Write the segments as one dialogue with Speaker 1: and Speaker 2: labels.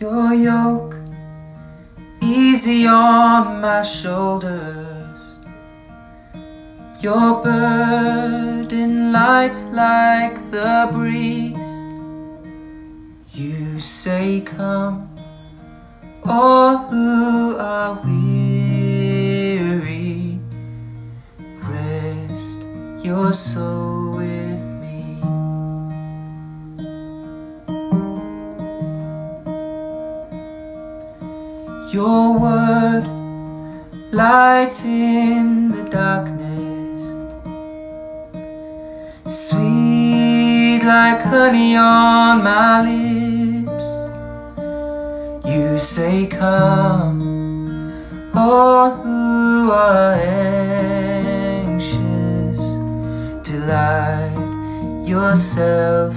Speaker 1: your yoke easy on my shoulders. Your burden light like the breeze. You say, Come, all who are weary, rest your soul Your word light in the darkness, sweet like honey on my lips. You say, Come, all who are anxious, delight yourself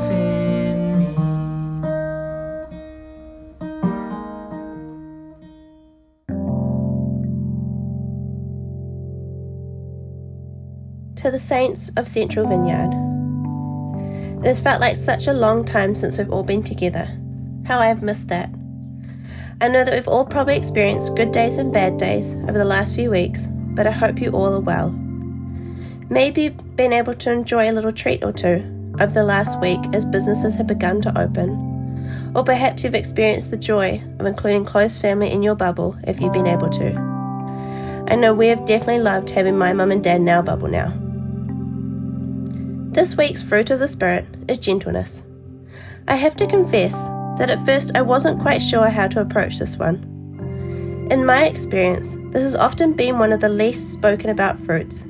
Speaker 2: To the saints of Central Vineyard. It has felt like such a long time since we've all been together. How I have missed that. I know that we've all probably experienced good days and bad days over the last few weeks, but I hope you all are well. Maybe you've been able to enjoy a little treat or two over the last week as businesses have begun to open. Or perhaps you've experienced the joy of including close family in your bubble if you've been able to. I know we have definitely loved having my mum and dad in our bubble now. This week's fruit of the Spirit is gentleness. I have to confess that at first I wasn't quite sure how to approach this one. In my experience, this has often been one of the least spoken about fruits,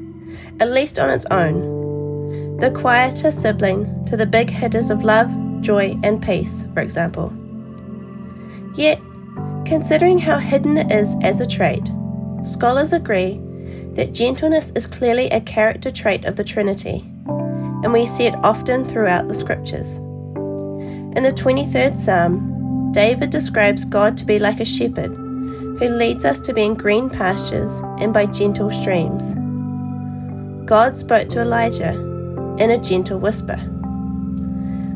Speaker 2: at least on its own. The quieter sibling to the big hitters of love, joy, and peace, for example. Yet, considering how hidden it is as a trait, scholars agree that gentleness is clearly a character trait of the Trinity and we see it often throughout the scriptures. In the 23rd Psalm, David describes God to be like a shepherd who leads us to be in green pastures and by gentle streams. God spoke to Elijah in a gentle whisper.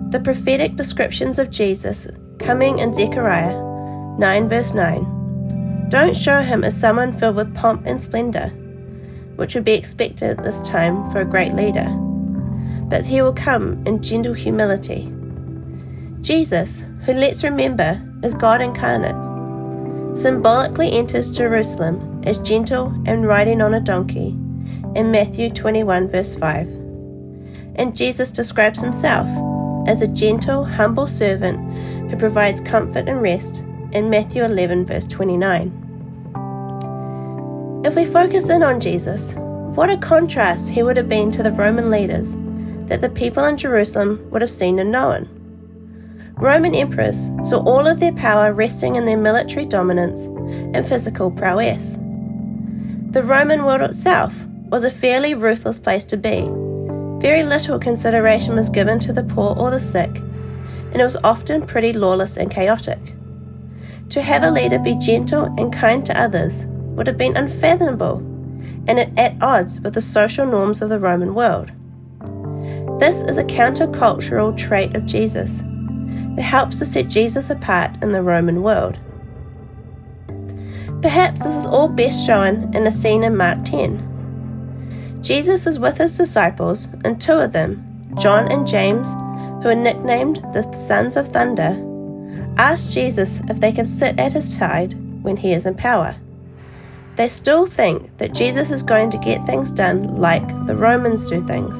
Speaker 2: The prophetic descriptions of Jesus coming in Zechariah 9 verse 9 don't show him as someone filled with pomp and splendor, which would be expected at this time for a great leader but he will come in gentle humility. Jesus, who let's remember is God incarnate, symbolically enters Jerusalem as gentle and riding on a donkey in Matthew 21, verse 5. And Jesus describes himself as a gentle, humble servant who provides comfort and rest in Matthew 11, verse 29. If we focus in on Jesus, what a contrast he would have been to the Roman leaders that the people in Jerusalem would have seen and known. Roman emperors saw all of their power resting in their military dominance and physical prowess. The Roman world itself was a fairly ruthless place to be. Very little consideration was given to the poor or the sick, and it was often pretty lawless and chaotic. To have a leader be gentle and kind to others would have been unfathomable and at odds with the social norms of the Roman world. This is a countercultural trait of Jesus. It helps to set Jesus apart in the Roman world. Perhaps this is all best shown in a scene in Mark 10. Jesus is with his disciples, and two of them, John and James, who are nicknamed the Sons of Thunder, ask Jesus if they can sit at his side when he is in power. They still think that Jesus is going to get things done like the Romans do things.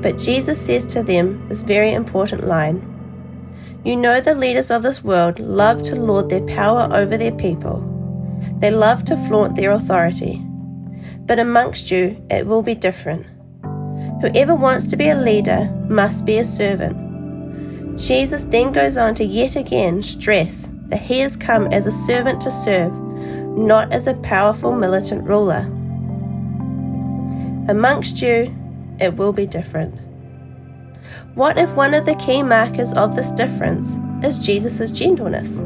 Speaker 2: But Jesus says to them this very important line You know, the leaders of this world love to lord their power over their people, they love to flaunt their authority. But amongst you, it will be different. Whoever wants to be a leader must be a servant. Jesus then goes on to yet again stress that he has come as a servant to serve, not as a powerful militant ruler. Amongst you, it will be different. What if one of the key markers of this difference is Jesus' gentleness?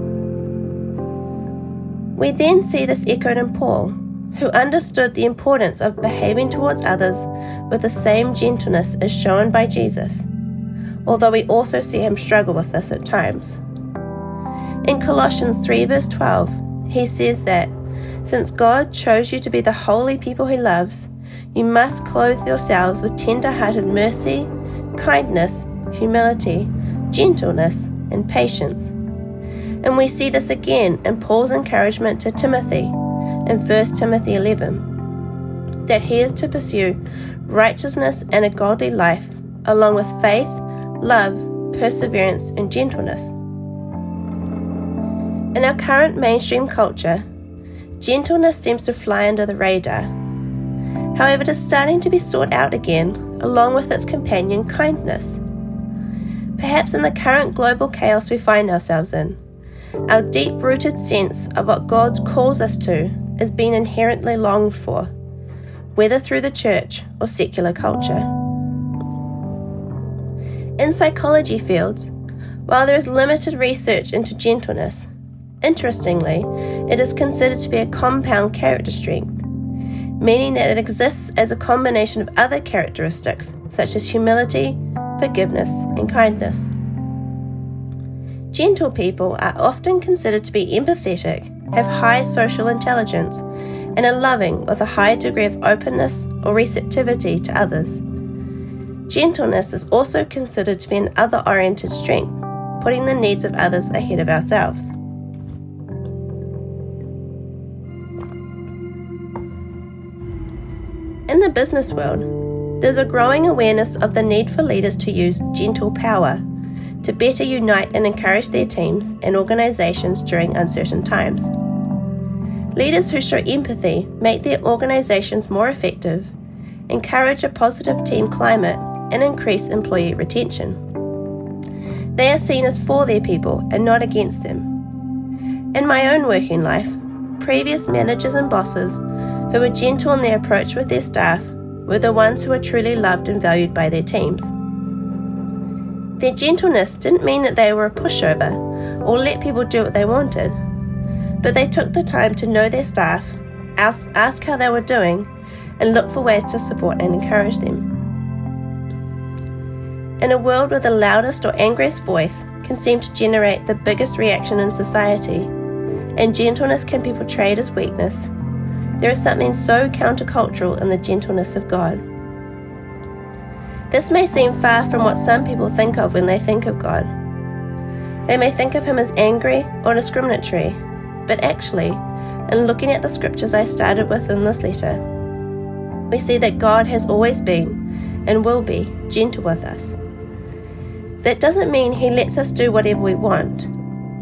Speaker 2: We then see this echoed in Paul, who understood the importance of behaving towards others with the same gentleness as shown by Jesus, although we also see him struggle with this at times. In Colossians 3, verse 12, he says that since God chose you to be the holy people he loves, you must clothe yourselves with tender hearted mercy, kindness, humility, gentleness, and patience. And we see this again in Paul's encouragement to Timothy in 1 Timothy 11 that he is to pursue righteousness and a godly life, along with faith, love, perseverance, and gentleness. In our current mainstream culture, gentleness seems to fly under the radar. However, it is starting to be sought out again, along with its companion kindness. Perhaps in the current global chaos we find ourselves in, our deep rooted sense of what God calls us to is being inherently longed for, whether through the church or secular culture. In psychology fields, while there is limited research into gentleness, interestingly, it is considered to be a compound character strength, meaning that it exists as a combination of other characteristics such as humility, forgiveness, and kindness. Gentle people are often considered to be empathetic, have high social intelligence, and are loving with a high degree of openness or receptivity to others. Gentleness is also considered to be an other oriented strength, putting the needs of others ahead of ourselves. The business world, there's a growing awareness of the need for leaders to use gentle power to better unite and encourage their teams and organisations during uncertain times. Leaders who show empathy make their organisations more effective, encourage a positive team climate, and increase employee retention. They are seen as for their people and not against them. In my own working life, previous managers and bosses who were gentle in their approach with their staff were the ones who were truly loved and valued by their teams. Their gentleness didn't mean that they were a pushover or let people do what they wanted, but they took the time to know their staff, ask how they were doing, and look for ways to support and encourage them. In a world where the loudest or angriest voice can seem to generate the biggest reaction in society, and gentleness can be portrayed as weakness, there is something so countercultural in the gentleness of God. This may seem far from what some people think of when they think of God. They may think of him as angry or discriminatory, but actually, in looking at the scriptures I started with in this letter, we see that God has always been and will be gentle with us. That doesn't mean he lets us do whatever we want,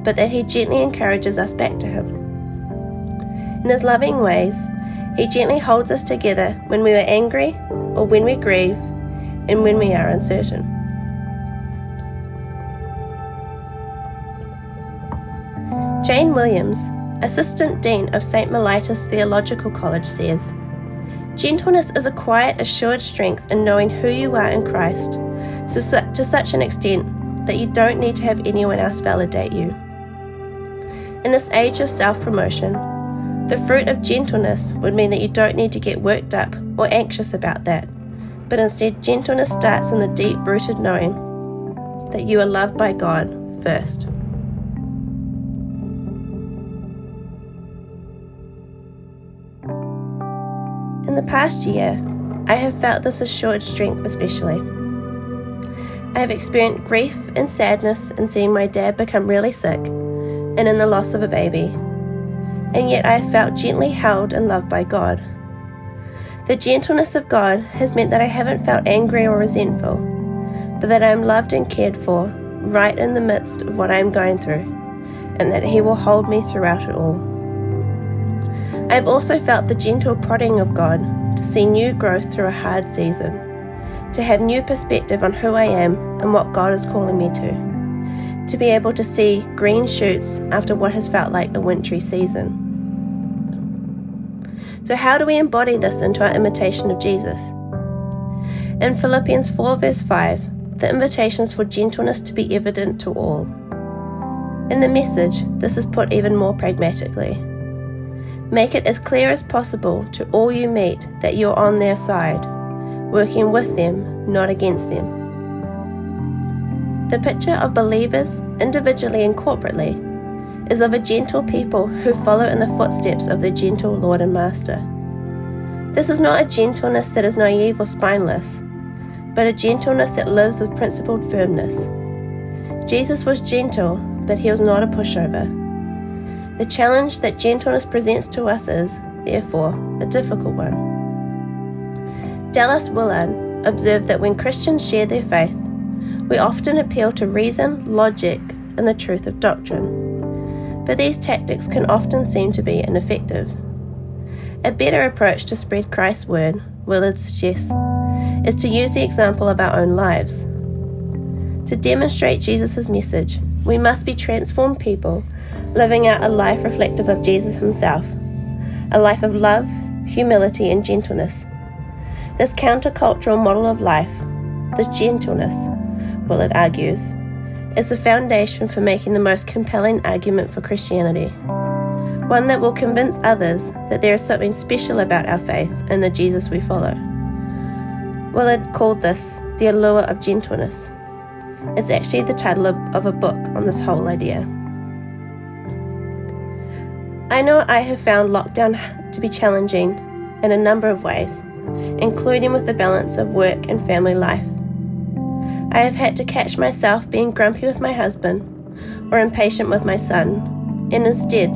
Speaker 2: but that he gently encourages us back to him. In his loving ways, he gently holds us together when we are angry or when we grieve and when we are uncertain. Jane Williams, Assistant Dean of St. Mellitus Theological College, says Gentleness is a quiet, assured strength in knowing who you are in Christ to such an extent that you don't need to have anyone else validate you. In this age of self promotion, the fruit of gentleness would mean that you don't need to get worked up or anxious about that but instead, gentleness starts in the deep rooted knowing that you are loved by God first. In the past year, I have felt this assured strength especially. I have experienced grief and sadness in seeing my dad become really sick and in the loss of a baby, and yet I have felt gently held and loved by God. The gentleness of God has meant that I haven't felt angry or resentful, but that I am loved and cared for right in the midst of what I am going through, and that He will hold me throughout it all. I have also felt the gentle prodding of God to see new growth through a hard season, to have new perspective on who I am and what God is calling me to, to be able to see green shoots after what has felt like a wintry season. So, how do we embody this into our imitation of Jesus? In Philippians 4, verse 5, the invitation is for gentleness to be evident to all. In the message, this is put even more pragmatically. Make it as clear as possible to all you meet that you're on their side, working with them, not against them. The picture of believers, individually and corporately, is of a gentle people who follow in the footsteps of their gentle Lord and Master. This is not a gentleness that is naive or spineless, but a gentleness that lives with principled firmness. Jesus was gentle, but he was not a pushover. The challenge that gentleness presents to us is, therefore, a difficult one. Dallas Willard observed that when Christians share their faith, we often appeal to reason, logic, and the truth of doctrine. But these tactics can often seem to be ineffective. A better approach to spread Christ's word, Willard suggests, is to use the example of our own lives. To demonstrate Jesus' message, we must be transformed people living out a life reflective of Jesus himself, a life of love, humility, and gentleness. This countercultural model of life, this gentleness, Willard argues, is the foundation for making the most compelling argument for Christianity. One that will convince others that there is something special about our faith and the Jesus we follow. Willard called this the allure of gentleness. It's actually the title of, of a book on this whole idea. I know I have found lockdown to be challenging in a number of ways, including with the balance of work and family life. I have had to catch myself being grumpy with my husband or impatient with my son, and instead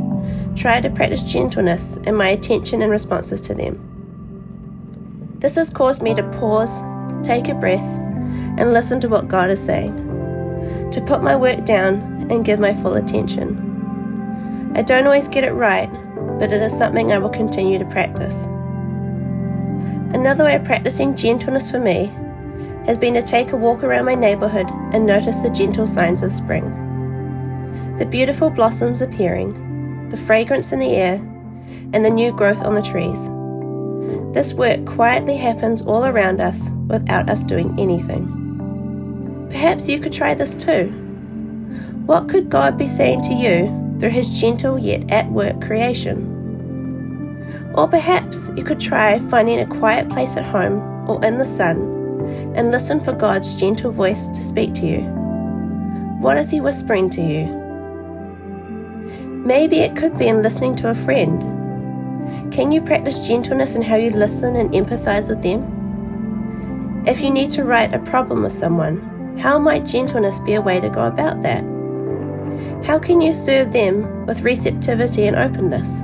Speaker 2: try to practice gentleness in my attention and responses to them. This has caused me to pause, take a breath, and listen to what God is saying, to put my work down and give my full attention. I don't always get it right, but it is something I will continue to practice. Another way of practicing gentleness for me has been to take a walk around my neighbourhood and notice the gentle signs of spring. The beautiful blossoms appearing, the fragrance in the air, and the new growth on the trees. This work quietly happens all around us without us doing anything. Perhaps you could try this too. What could God be saying to you through His gentle yet at work creation? Or perhaps you could try finding a quiet place at home or in the sun and listen for God's gentle voice to speak to you. What is He whispering to you? Maybe it could be in listening to a friend. Can you practice gentleness in how you listen and empathize with them? If you need to right a problem with someone, how might gentleness be a way to go about that? How can you serve them with receptivity and openness?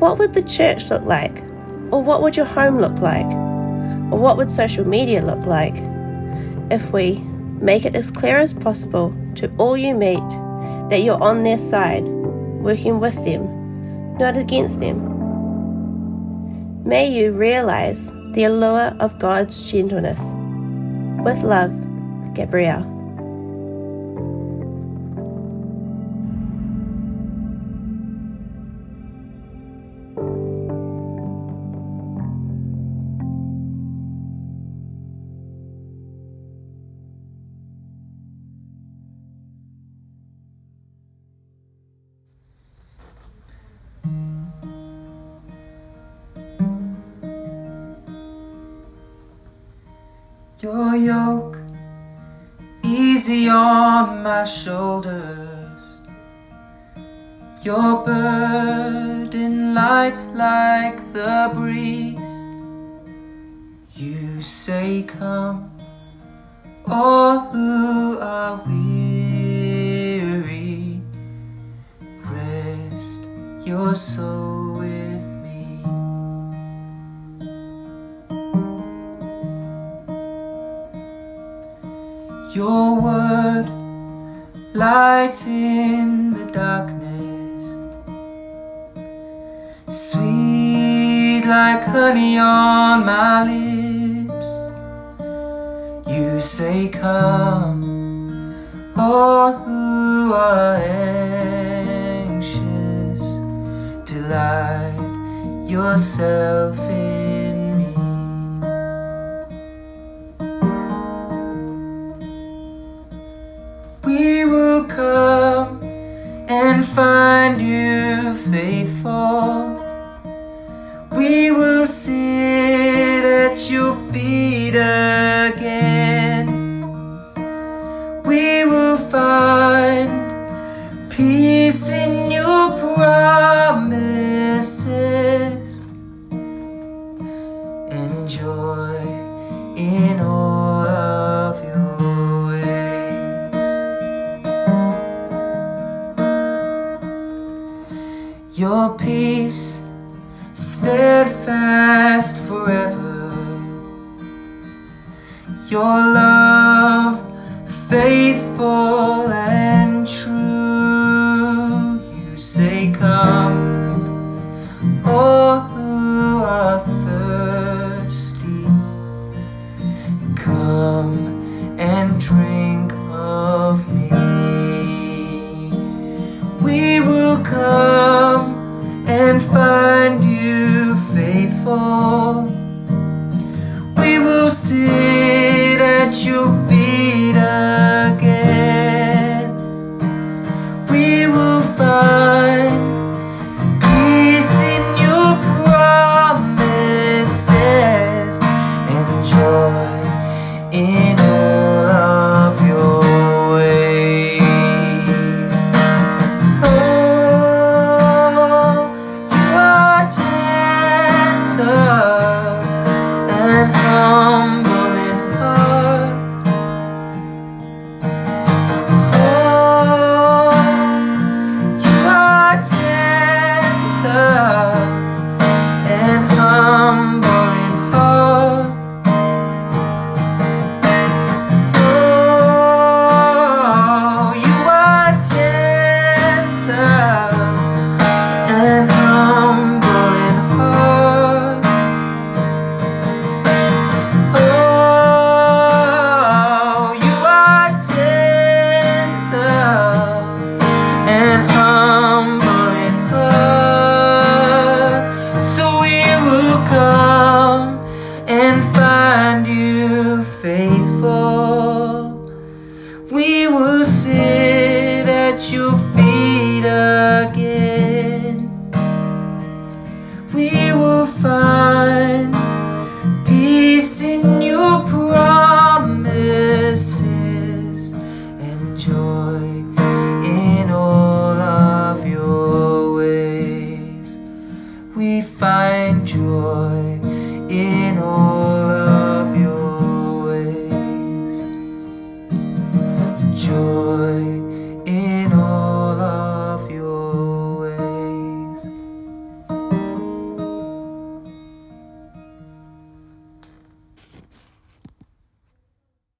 Speaker 2: What would the church look like? Or what would your home look like? Or what would social media look like if we make it as clear as possible to all you meet that you're on their side, working with them, not against them? May you realize the allure of God's gentleness. With love, Gabrielle.
Speaker 1: Your yoke easy on my shoulders. Your burden light like the breeze. You say, Come, all who are weary, rest your soul light in the darkness, sweet like honey on my lips. You say, Come, all who are anxious, delight yourself in find you faithful. We will sit at your feet again. We will find peace in your promises and joy in all. your peace steadfast forever, your love faithful and true. You say, Come, all who are thirsty, come and drink.